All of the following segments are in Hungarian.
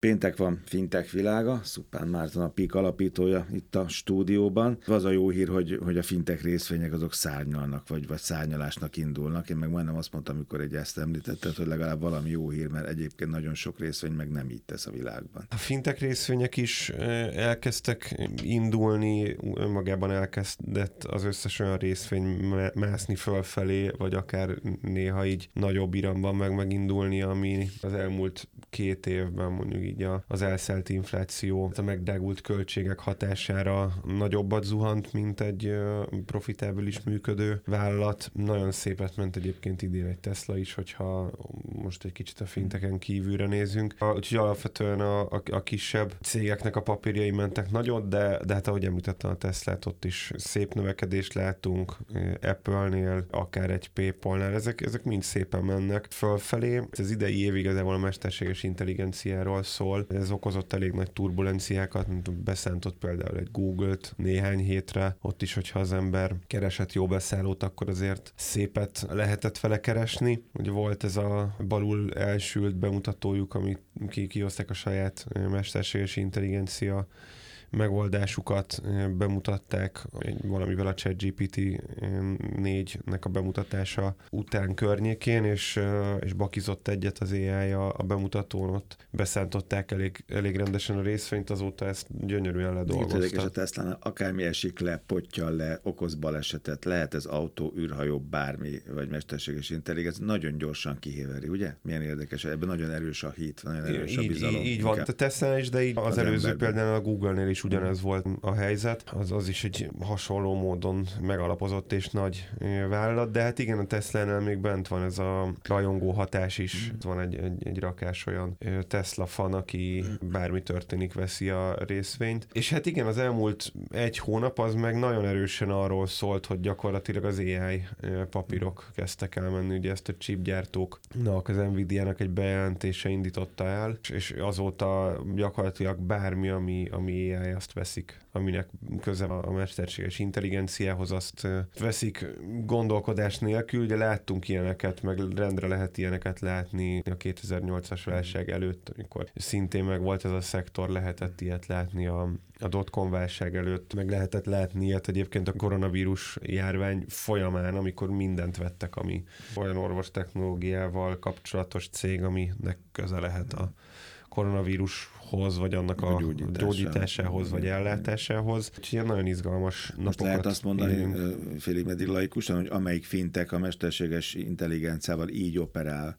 Péntek van Fintech világa, Szupán Márton a PIK alapítója itt a stúdióban. Az a jó hír, hogy, hogy a fintech részvények azok szárnyalnak, vagy, vagy szárnyalásnak indulnak. Én meg majdnem azt mondtam, amikor egy ezt említetted, hogy legalább valami jó hír, mert egyébként nagyon sok részvény meg nem így tesz a világban. A fintech részvények is elkezdtek indulni, önmagában elkezdett az összes olyan részvény mászni fölfelé, vagy akár néha így nagyobb iramban meg megindulni, ami az elmúlt két évben mondjuk így az elszelt infláció, a megdágult költségek hatására nagyobbat zuhant, mint egy profitábilis működő vállalat. Nagyon szépet ment egyébként idén egy Tesla is, hogyha most egy kicsit a finteken kívülre nézünk. Úgyhogy alapvetően a, a, a kisebb cégeknek a papírjai mentek nagyon, de, de hát ahogy említettem a Teslát, ott is szép növekedést látunk, Apple-nél, akár egy PayPal-nál, ezek, ezek mind szépen mennek fölfelé. Ez idei év igazából a mesterséges intelligenciáról szól. Ez okozott elég nagy turbulenciákat, beszántott például egy Google-t néhány hétre, ott is, hogyha az ember keresett jó beszállót, akkor azért szépet lehetett vele keresni. Ugye volt ez a balul elsült bemutatójuk, amit ki kihozták a saját mesterséges intelligencia megoldásukat bemutatták valamivel a ChatGPT 4-nek a bemutatása után környékén, és, és bakizott egyet az AI a, a bemutatón, ott beszántották elég, elég rendesen a részvényt, azóta ezt gyönyörűen ledolgoztak. És a tesla akármi esik le, pottyal le, okoz balesetet, lehet ez autó, űrhajó, bármi, vagy mesterséges intelligencia, nagyon gyorsan kihéveri, ugye? Milyen érdekes, ebben nagyon erős a hit, nagyon erős a bizalom. Így, így van, a Tesla is, de így az, az előző például a Google-nél is is ugyanez volt a helyzet, az, az is egy hasonló módon megalapozott és nagy vállalat, de hát igen, a Tesla-nál még bent van ez a rajongó hatás is. Mm. Van egy, egy, egy rakás olyan Tesla fan, aki bármi történik, veszi a részvényt. És hát igen, az elmúlt egy hónap az meg nagyon erősen arról szólt, hogy gyakorlatilag az AI papírok kezdtek elmenni, ugye ezt a chipgyártóknak, az Nvidia-nak egy bejelentése indította el, és azóta gyakorlatilag bármi, ami, ami AI azt veszik, aminek köze a mesterséges intelligenciához, azt veszik gondolkodás nélkül. Ugye láttunk ilyeneket, meg rendre lehet ilyeneket látni a 2008-as válság előtt, amikor szintén meg volt ez a szektor, lehetett ilyet látni a, a dotcom válság előtt, meg lehetett látni ilyet egyébként a koronavírus járvány folyamán, amikor mindent vettek, ami olyan orvos technológiával kapcsolatos cég, aminek köze lehet a koronavírushoz, vagy annak a, a gyógyításához, vagy ellátásához. Úgyhogy ilyen nagyon izgalmas napokat. Most lehet azt mondani félig meddig laikusan, hogy amelyik fintek a mesterséges intelligenciával így operál,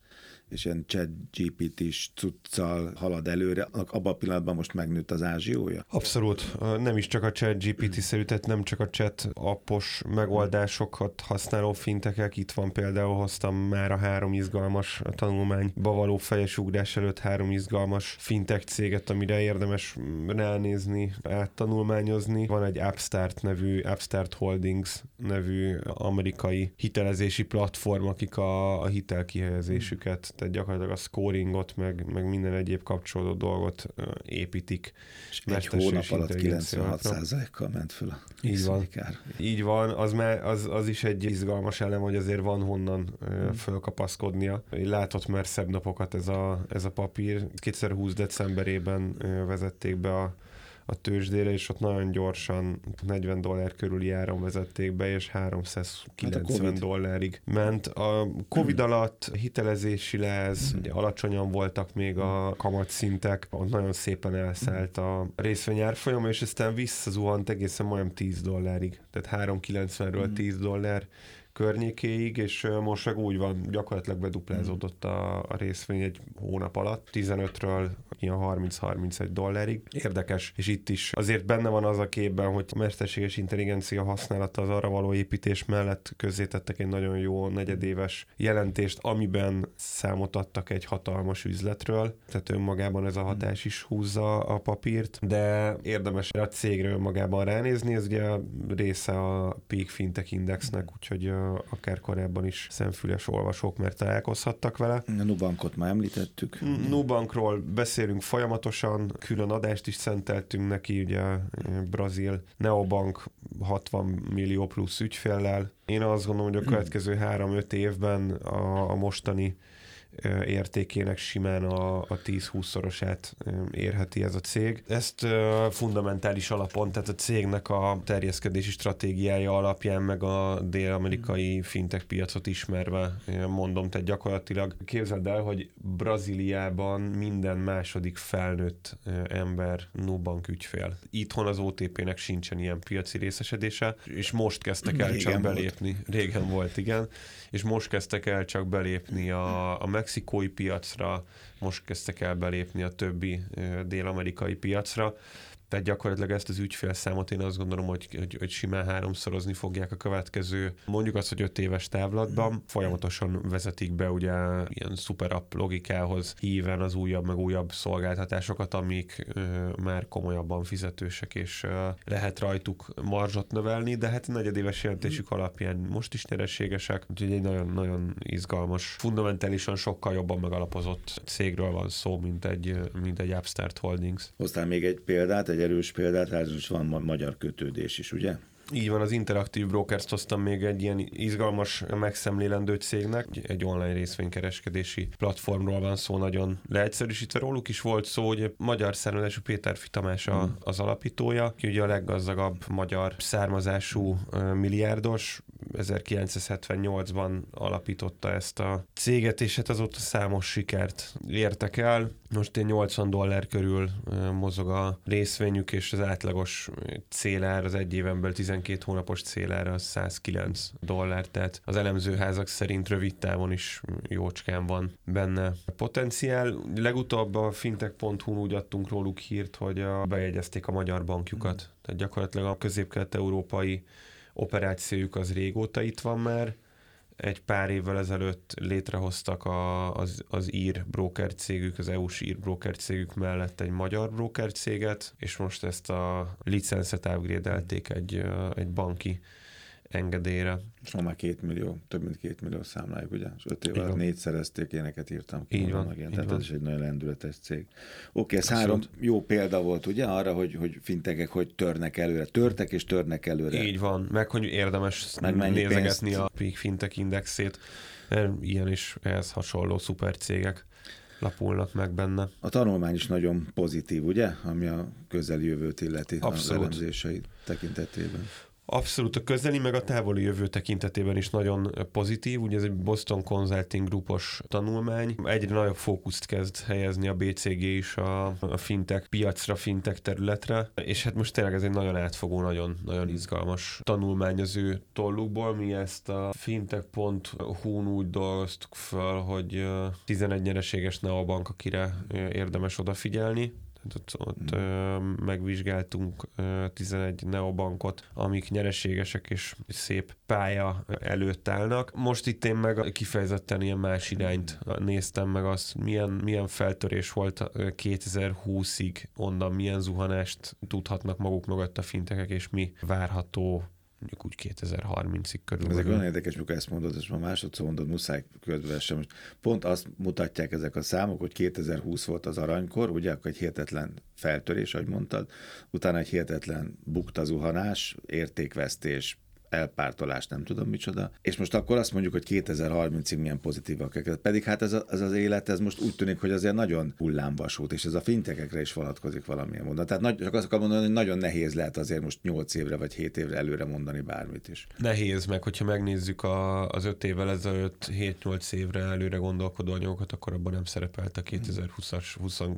és ilyen chat GPT-s cuccal halad előre, abban a pillanatban most megnőtt az ázsiója? Abszolút. Nem is csak a chat GPT-szerű, tehát nem csak a chat appos megoldásokat használó fintekek. Itt van például, hoztam már a három izgalmas a tanulmányba való fejes ugrás előtt három izgalmas fintech céget, amire érdemes ránézni, áttanulmányozni. Van egy Upstart nevű, Upstart Holdings nevű amerikai hitelezési platform, akik a, a hitelkihelyezésüket tehát gyakorlatilag a scoringot, meg, meg minden egyéb kapcsolódó dolgot építik. És egy hónap alatt 96%-kal ment föl a Így van. Kár. Így van, az, már, az, az is egy izgalmas elem, hogy azért van honnan hmm. fölkapaszkodnia. Látott már szebb napokat ez a, ez a papír. 2020 decemberében vezették be a a tőzsdére, és ott nagyon gyorsan 40 dollár körüli áron vezették be, és 390 hát dollárig ment. A Covid hmm. alatt hitelezési láz, hmm. ugye alacsonyan voltak még a kamatszintek, ott nagyon szépen elszállt a részvény árfolyama, és aztán visszazuhant egészen majdnem 10 dollárig. Tehát 390-ről 10 hmm. dollár környékéig, és most meg úgy van, gyakorlatilag beduplázódott a, a részvény egy hónap alatt, 15-ről ilyen 30-31 dollárig. Érdekes, és itt is azért benne van az a képben, hogy a mesterséges intelligencia használata az arra való építés mellett közzétettek egy nagyon jó negyedéves jelentést, amiben számot adtak egy hatalmas üzletről, tehát önmagában ez a hatás is húzza a papírt, de érdemes a cégre önmagában ránézni, ez ugye része a Peak Fintech Indexnek, úgyhogy akár korábban is szemfüles olvasók, mert találkozhattak vele. A Nubankot már említettük. Nubankról beszélünk folyamatosan, külön adást is szenteltünk neki, ugye Brazil Neobank 60 millió plusz ügyféllel. Én azt gondolom, hogy a következő 3-5 évben a, a mostani értékének simán a, a 10-20-szorosát érheti ez a cég. Ezt fundamentális alapon, tehát a cégnek a terjeszkedési stratégiája alapján, meg a dél-amerikai fintech piacot ismerve mondom, tehát gyakorlatilag képzeld el, hogy Brazíliában minden második felnőtt ember Nubank ügyfél. Itthon az OTP-nek sincsen ilyen piaci részesedése, és most kezdtek el Régen csak belépni. Volt. Régen volt, igen. És most kezdtek el csak belépni a, a mexikói piacra, most kezdtek el belépni a többi dél-amerikai piacra. Tehát gyakorlatilag ezt az ügyfélszámot én azt gondolom, hogy, hogy, hogy simán háromszorozni fogják a következő, mondjuk azt, hogy öt éves távlatban. Folyamatosan vezetik be ugye ilyen szuper app logikához híven az újabb meg újabb szolgáltatásokat, amik ö, már komolyabban fizetősek, és ö, lehet rajtuk marzsot növelni, de hát negyedéves jelentésük alapján most is nyereségesek, úgyhogy egy nagyon-nagyon izgalmas, fundamentálisan sokkal jobban megalapozott cégről van szó, mint egy, mint egy Upstart Holdings. Hoztál még egy példát, egy erős példát, hát van magyar kötődés is, ugye? Így van, az Interaktív Brokers hoztam még egy ilyen izgalmas, megszemlélendő cégnek. Egy online részvénykereskedési platformról van szó, nagyon leegyszerűsítve. Róluk is volt szó, hogy magyar származású Péter Tamás a, hmm. az alapítója, ki ugye a leggazdagabb magyar származású milliárdos, 1978-ban alapította ezt a céget, és hát azóta számos sikert értek el. Most én 80 dollár körül mozog a részvényük, és az átlagos célár az egy éven belül 12 hónapos célár az 109 dollár, tehát az elemzőházak szerint rövid távon is jócskán van benne potenciál. Legutóbb a fintech.hu úgy adtunk róluk hírt, hogy bejegyezték a magyar bankjukat. Tehát gyakorlatilag a közép-kelet-európai operációjuk az régóta itt van már. Egy pár évvel ezelőtt létrehoztak a, az, az ír broker cégük, az EU-s ír broker cégük mellett egy magyar broker céget, és most ezt a licenszet upgrade egy, egy banki engedélyre. És már két millió, több mint két millió számlájuk, ugye? És öt év alatt négyszerezték, éneket írtam ki. Így van, meg ilyen. Tehát van. ez is egy nagyon lendületes cég. Oké, ez három jó példa volt, ugye, arra, hogy, hogy fintegek hogy törnek előre. Törtek és törnek előre. Így van, meg hogy érdemes meg nézegetni pénzt? a Peak Fintech indexét. Ilyen is ehhez hasonló szuper cégek lapulnak meg benne. A tanulmány is nagyon pozitív, ugye? Ami a közeljövőt illeti Abszolút. az elemzései tekintetében. Abszolút a közeli, meg a távoli jövő tekintetében is nagyon pozitív. Ugye ez egy Boston Consulting grupos tanulmány. Egyre nagyobb fókuszt kezd helyezni a BCG is a, a fintech piacra, fintech területre, és hát most tényleg ez egy nagyon átfogó, nagyon, nagyon izgalmas tanulmány az ő tollukból. Mi ezt a fintech.hu-n úgy dolgoztuk fel, hogy 11 nyereséges neobank, akire érdemes odafigyelni ott, ott mm. megvizsgáltunk 11 neobankot, amik nyereségesek és szép pálya előtt állnak. Most itt én meg kifejezetten ilyen más irányt néztem meg azt, milyen, milyen feltörés volt 2020-ig, onnan milyen zuhanást tudhatnak maguk mögött a fintekek, és mi várható mondjuk úgy 2030-ig körül. Ezek olyan érdekes, mikor ezt mondod, és ma másodszor mondod, muszáj közbevessem. Pont azt mutatják ezek a számok, hogy 2020 volt az aranykor, ugye, akkor egy hihetetlen feltörés, ahogy mondtad, utána egy hihetetlen buktazuhanás, értékvesztés, elpártolás, nem tudom micsoda. És most akkor azt mondjuk, hogy 2030-ig milyen pozitívak. Pedig hát ez, a, ez az élet, ez most úgy tűnik, hogy azért nagyon hullámvasút, és ez a fintekekre is vonatkozik valamilyen módon. Tehát nagy, csak azt akarom mondani, hogy nagyon nehéz lehet azért most 8 évre vagy 7 évre előre mondani bármit is. Nehéz, meg hogyha megnézzük a, az 5 évvel ezelőtt 7-8 évre előre gondolkodó anyagokat, akkor abban nem szerepelt a 2020-as,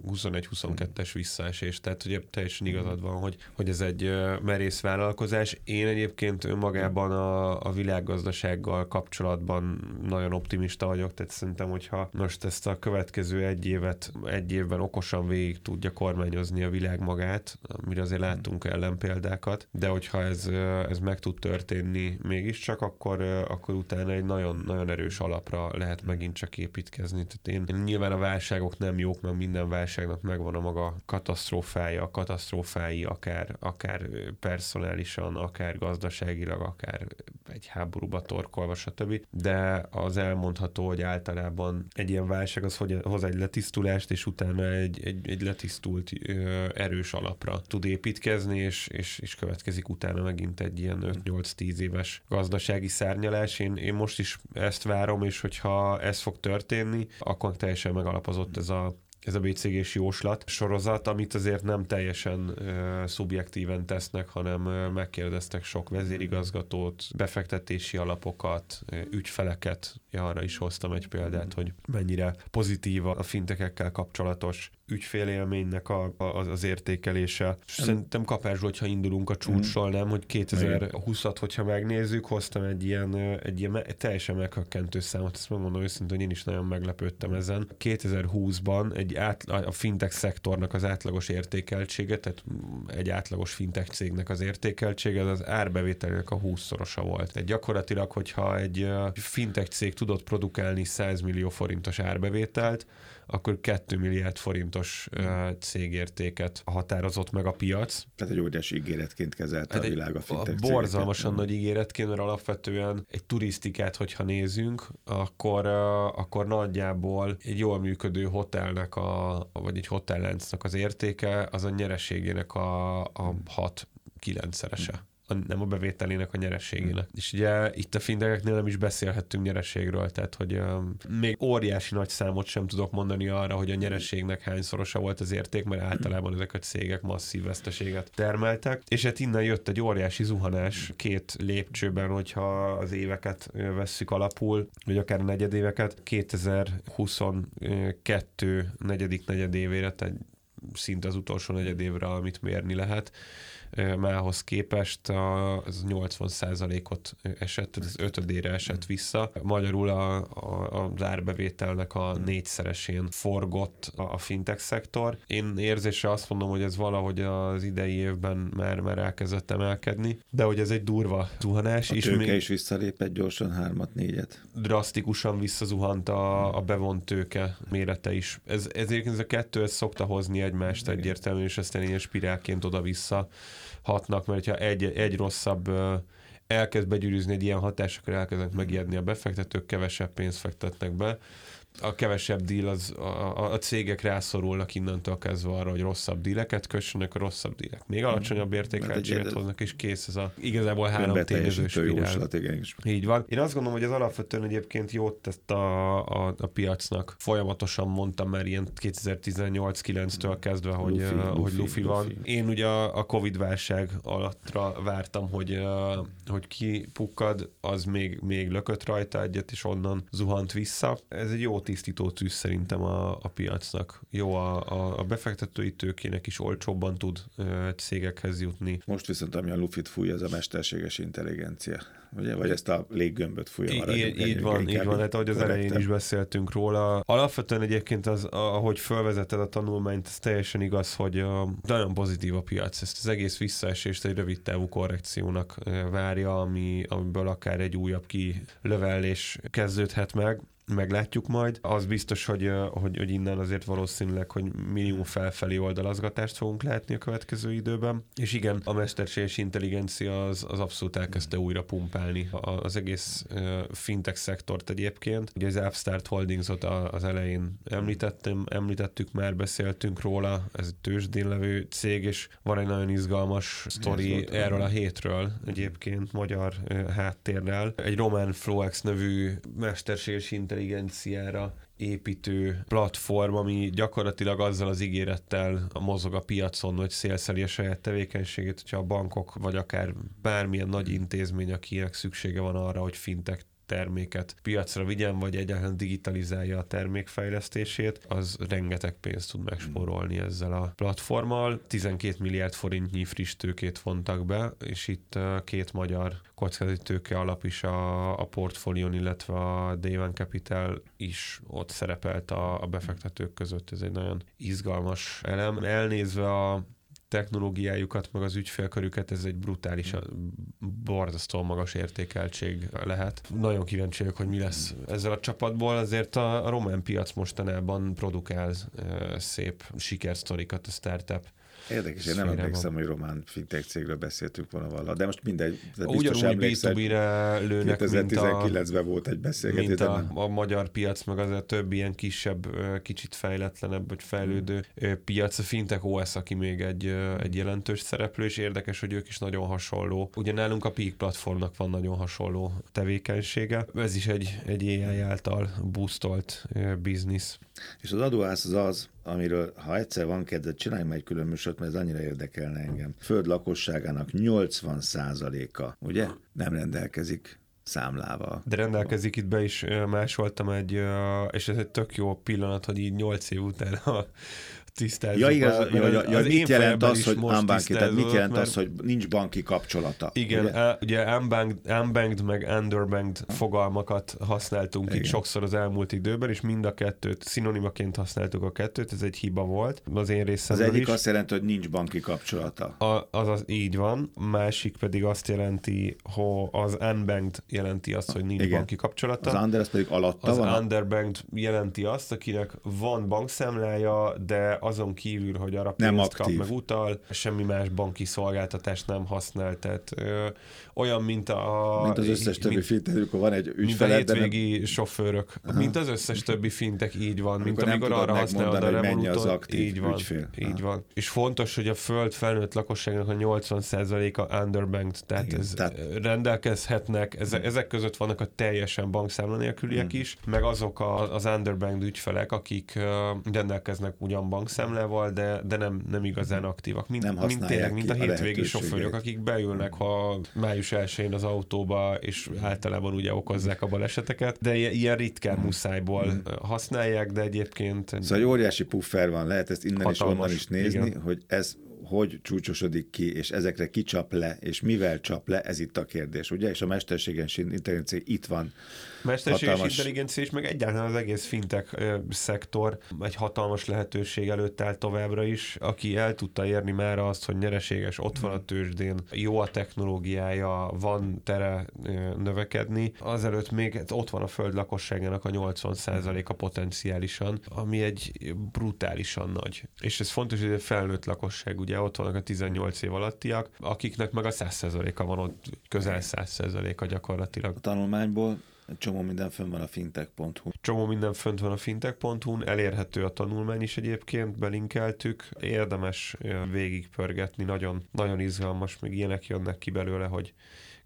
21-22-es visszaesés. Tehát ugye teljesen igazad van, hogy, hogy ez egy merész vállalkozás. Én egyébként önmagában önmagában a, a világgazdasággal kapcsolatban nagyon optimista vagyok, tehát szerintem, hogyha most ezt a következő egy évet, egy évben okosan végig tudja kormányozni a világ magát, amire azért láttunk ellenpéldákat, de hogyha ez, ez meg tud történni mégiscsak, akkor, akkor utána egy nagyon, nagyon erős alapra lehet megint csak építkezni. Tehát én, én nyilván a válságok nem jók, mert minden válságnak megvan a maga katasztrófája, katasztrófái akár, akár personálisan, akár gazdaságilag, akár egy háborúba torkolva, stb. De az elmondható, hogy általában egy ilyen válság az hoz egy letisztulást, és utána egy, egy, egy letisztult erős alapra tud építkezni, és, és, és következik utána megint egy ilyen 5-8-10 éves gazdasági szárnyalás. Én, én most is ezt várom, és hogyha ez fog történni, akkor teljesen megalapozott ez a ez a BCG-s jóslat sorozat, amit azért nem teljesen uh, szubjektíven tesznek, hanem uh, megkérdeztek sok vezérigazgatót, befektetési alapokat, uh, ügyfeleket. Ja, arra is hoztam egy példát, hogy mennyire pozitív a fintekekkel kapcsolatos ügyfélélménynek a, a, az értékelése. Szerintem kapás, hogyha indulunk a csúcsról, nem, hogy 2020-at, hogyha megnézzük, hoztam egy ilyen, egy ilyen teljesen meghökkentő számot, ezt megmondom őszintén, hogy én is nagyon meglepődtem ezen. 2020-ban egy át, a fintech szektornak az átlagos értékeltsége, tehát egy átlagos fintech cégnek az értékeltsége, az árbevételének a 20-szorosa volt. Tehát gyakorlatilag, hogyha egy fintech cég tudott produkálni 100 millió forintos árbevételt, akkor 2 milliárd forintos cégértéket határozott meg a piac. Tehát egy óriási ígéretként kezelte hát a világ a fintech Borzalmasan nagy ígéretként, mert alapvetően egy turisztikát, hogyha nézünk, akkor, akkor nagyjából egy jól működő hotelnek, a, vagy egy hotelláncnak az értéke, az a nyereségének a, a 6-9-szerese a, nem a bevételének, a nyerességének. Mm. És ugye itt a findegeknél nem is beszélhettünk nyerességről, tehát hogy um, még óriási nagy számot sem tudok mondani arra, hogy a nyerességnek hányszorosa volt az érték, mert általában ezek a cégek masszív veszteséget termeltek, és hát innen jött egy óriási zuhanás két lépcsőben, hogyha az éveket vesszük alapul, vagy akár a negyedéveket, 2022 negyedik negyedévére, tehát szinte az utolsó negyedévre, amit mérni lehet, mához képest az 80%-ot esett, az ötödére esett vissza. Magyarul a, a, az árbevételnek a négyszeresén forgott a fintech szektor. Én érzésre azt mondom, hogy ez valahogy az idei évben már, már elkezdett emelkedni, de hogy ez egy durva zuhanás. A tőke még is visszalépett gyorsan hármat, négyet. Drasztikusan visszazuhant a, a bevont tőke mérete is. Ez, ezért ez a kettő ez szokta hozni egymást egyértelműen, és aztán ilyen spirálként oda-vissza hatnak, mert ha egy, egy rosszabb elkezd begyűrűzni egy ilyen hatás, elkezdenek megijedni a befektetők, kevesebb pénzt fektetnek be a kevesebb díl, az, a, a, cégek rászorulnak innentől kezdve arra, hogy rosszabb díleket kössenek, a rosszabb dílek még alacsonyabb hmm. értékeltséget hoznak, és kész ez a igazából három tényező spirál. Így van. Én azt gondolom, hogy ez alapvetően egyébként jót tett a, a, a piacnak. Folyamatosan mondtam már ilyen 2018-9-től kezdve, hogy Luffy, uh, hogy Luffy van. Luffy. Én ugye a, a Covid válság alattra vártam, hogy, uh, hogy ki pukkad, az még, még lökött rajta egyet, és onnan zuhant vissza. Ez egy jó tisztító tűz szerintem a, a piacnak. Jó, a, a, a befektetői tőkének is olcsóbban tud ö, cégekhez jutni. Most viszont ami a lufit fúj, az a mesterséges intelligencia ugye? vagy ezt a léggömböt fújja. Így, így van, így van, hát ahogy az elején is beszéltünk róla. Alapvetően egyébként az, ahogy felvezetted a tanulmányt, ez teljesen igaz, hogy a, nagyon pozitív a piac. Ezt az egész visszaesést egy rövid távú korrekciónak várja, ami, amiből akár egy újabb kilövellés kezdődhet meg meglátjuk majd. Az biztos, hogy, hogy, hogy innen azért valószínűleg, hogy minimum felfelé oldalazgatást fogunk látni a következő időben. És igen, a mesterséges intelligencia az, az abszolút elkezdte újra pumpálni az egész fintech szektort egyébként. Ugye az Upstart Holdingsot az elején említettem, említettük már, beszéltünk róla, ez egy tőzsdén levő cég, és van egy nagyon izgalmas sztori erről a hétről egyébként magyar háttérrel. Egy román Floex nevű mesterséges intelligencia intelligenciára építő platform, ami gyakorlatilag azzal az ígérettel mozog a piacon, hogy szélszeli a saját tevékenységét, hogyha a bankok, vagy akár bármilyen nagy intézmény, akinek szüksége van arra, hogy fintek terméket piacra vigyen, vagy egyáltalán digitalizálja a termékfejlesztését, az rengeteg pénzt tud megspórolni ezzel a platformmal. 12 milliárd forintnyi friss tőkét vontak be, és itt két magyar kockázati alap is a, a portfólión, illetve a Day Capital is ott szerepelt a, a befektetők között. Ez egy nagyon izgalmas elem. Elnézve a technológiájukat, meg az ügyfélkörüket, ez egy brutális, borzasztó magas értékeltség lehet. Nagyon kíváncsi hogy mi lesz ezzel a csapatból, azért a román piac mostanában produkál szép sikersztorikat a startup Érdekes, én nem emlékszem, hogy román fintech cégről beszéltünk volna vala, de most mindegy. De Ugyanúgy B2B-re lőnek, 2019-ben volt egy beszélgetés. Mint a, a magyar piac, meg az a több ilyen kisebb, kicsit fejletlenebb, vagy fejlődő piac. A fintech OS, aki még egy, egy jelentős szereplő, és érdekes, hogy ők is nagyon hasonló. Ugye nálunk a Peak platformnak van nagyon hasonló tevékenysége. Ez is egy, egy AI által boostolt biznisz. És az adóász az az, amiről ha egyszer van kedved, csinálj meg egy külön műsort, mert ez annyira érdekelne engem. Föld lakosságának 80%-a, ugye, nem rendelkezik számlával. De rendelkezik, itt be is másoltam egy, és ez egy tök jó pillanat, hogy így 8 év után a tisztázzuk. Ja, igaz, a, ja, ja, ja, az mit jelent az, hogy unbanked, tehát mit jelent mert... az, hogy nincs banki kapcsolata? Igen, ugye, a, ugye unbanked, unbanked meg underbanked fogalmakat használtunk Igen. itt sokszor az elmúlt időben, és mind a kettőt, szinonimaként használtuk a kettőt, ez egy hiba volt az én részemről Az egyik is. azt jelenti, hogy nincs banki kapcsolata. A, az, az így van, másik pedig azt jelenti, hogy az unbanked jelenti azt, hogy nincs Igen. banki kapcsolata. Az under az pedig alatta az van? Az underbanked jelenti azt, akinek van bankszámlája, de azon kívül, hogy arra nem pénzt aktív. kap meg utal, semmi más banki szolgáltatást nem használ, tehát ö, olyan, mint a... Mint az összes többi mint, fintech, amikor van egy ügyfeled, Mint a hétvégi nem... sofőrök. Aha. Mint az összes többi fintek, így van. Amikor mint amikor arra használod a Revolutot, az aktív így van. Ügyfél. Így Aha. van. És fontos, hogy a föld felnőtt lakosságnak a 80%-a underbanked, tehát, Igen, ez tehát... rendelkezhetnek, ezek, ezek között vannak a teljesen bankszámla nélküliek hmm. is, meg azok a, az underbanked ügyfelek, akik rendelkeznek ugyan bankszámlával, de, de nem, nem igazán aktívak. Mint, nem mint tényleg, mint a, a hétvégi sofőrök, akik beülnek, ha május 1 az autóba, és általában ugye okozzák a baleseteket, de ilyen ritkán hmm. muszájból hmm. használják, de egyébként... Szóval egy óriási puffer van, lehet ezt innen hatalmas, is onnan is nézni, igen. hogy ez hogy csúcsosodik ki, és ezekre kicsap le, és mivel csap le, ez itt a kérdés, ugye? És a mesterséges intelligencia itt van Mesterséges hatalmas... intelligencia és meg egyáltalán az egész fintek szektor egy hatalmas lehetőség előtt áll továbbra is, aki el tudta érni már azt, hogy nyereséges, ott van a tőzsdén, jó a technológiája, van tere növekedni, azelőtt még ott van a föld lakosságának a 80%-a potenciálisan, ami egy brutálisan nagy. És ez fontos, hogy a felnőtt lakosság, ugye ott vannak a 18 év alattiak, akiknek meg a 100%-a van ott, közel 100%-a gyakorlatilag. A tanulmányból Csomó minden fönn van a fintech.hu. Csomó minden fönt van a fintech.hu-n, elérhető a tanulmány is egyébként, belinkeltük. Érdemes végigpörgetni, nagyon, nagyon izgalmas, még ilyenek jönnek ki belőle, hogy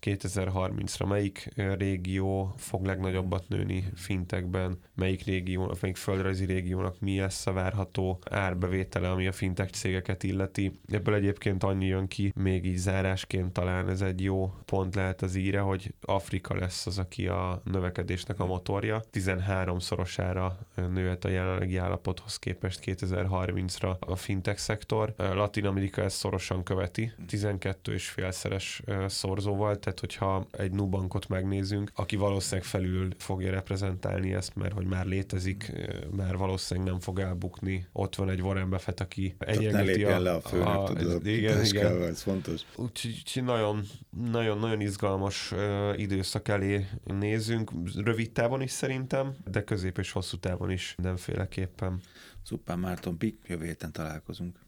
2030-ra melyik régió fog legnagyobbat nőni fintekben, melyik régió, melyik földrajzi régiónak mi lesz a várható árbevétele, ami a fintek cégeket illeti. Ebből egyébként annyi jön ki, még így zárásként talán ez egy jó pont lehet az íre, hogy Afrika lesz az, aki a növekedésnek a motorja. 13-szorosára nőhet a jelenlegi állapothoz képest 2030-ra a fintech szektor. Latin Amerika ezt szorosan követi, 12,5-szeres szorzóval, tehát hogyha egy Nubankot megnézünk, aki valószínűleg felül fogja reprezentálni ezt, mert hogy már létezik, már valószínűleg nem fog elbukni. Ott van egy Warren Buffett, aki egyengeti a... le a főnök, a, tudod, igen, igen. ez fontos. Úgyhogy nagyon, nagyon, nagyon izgalmas időszak elé nézünk, rövid távon is szerintem, de közép és hosszú távon is mindenféleképpen. Szuppán Márton Pik, jövő héten találkozunk.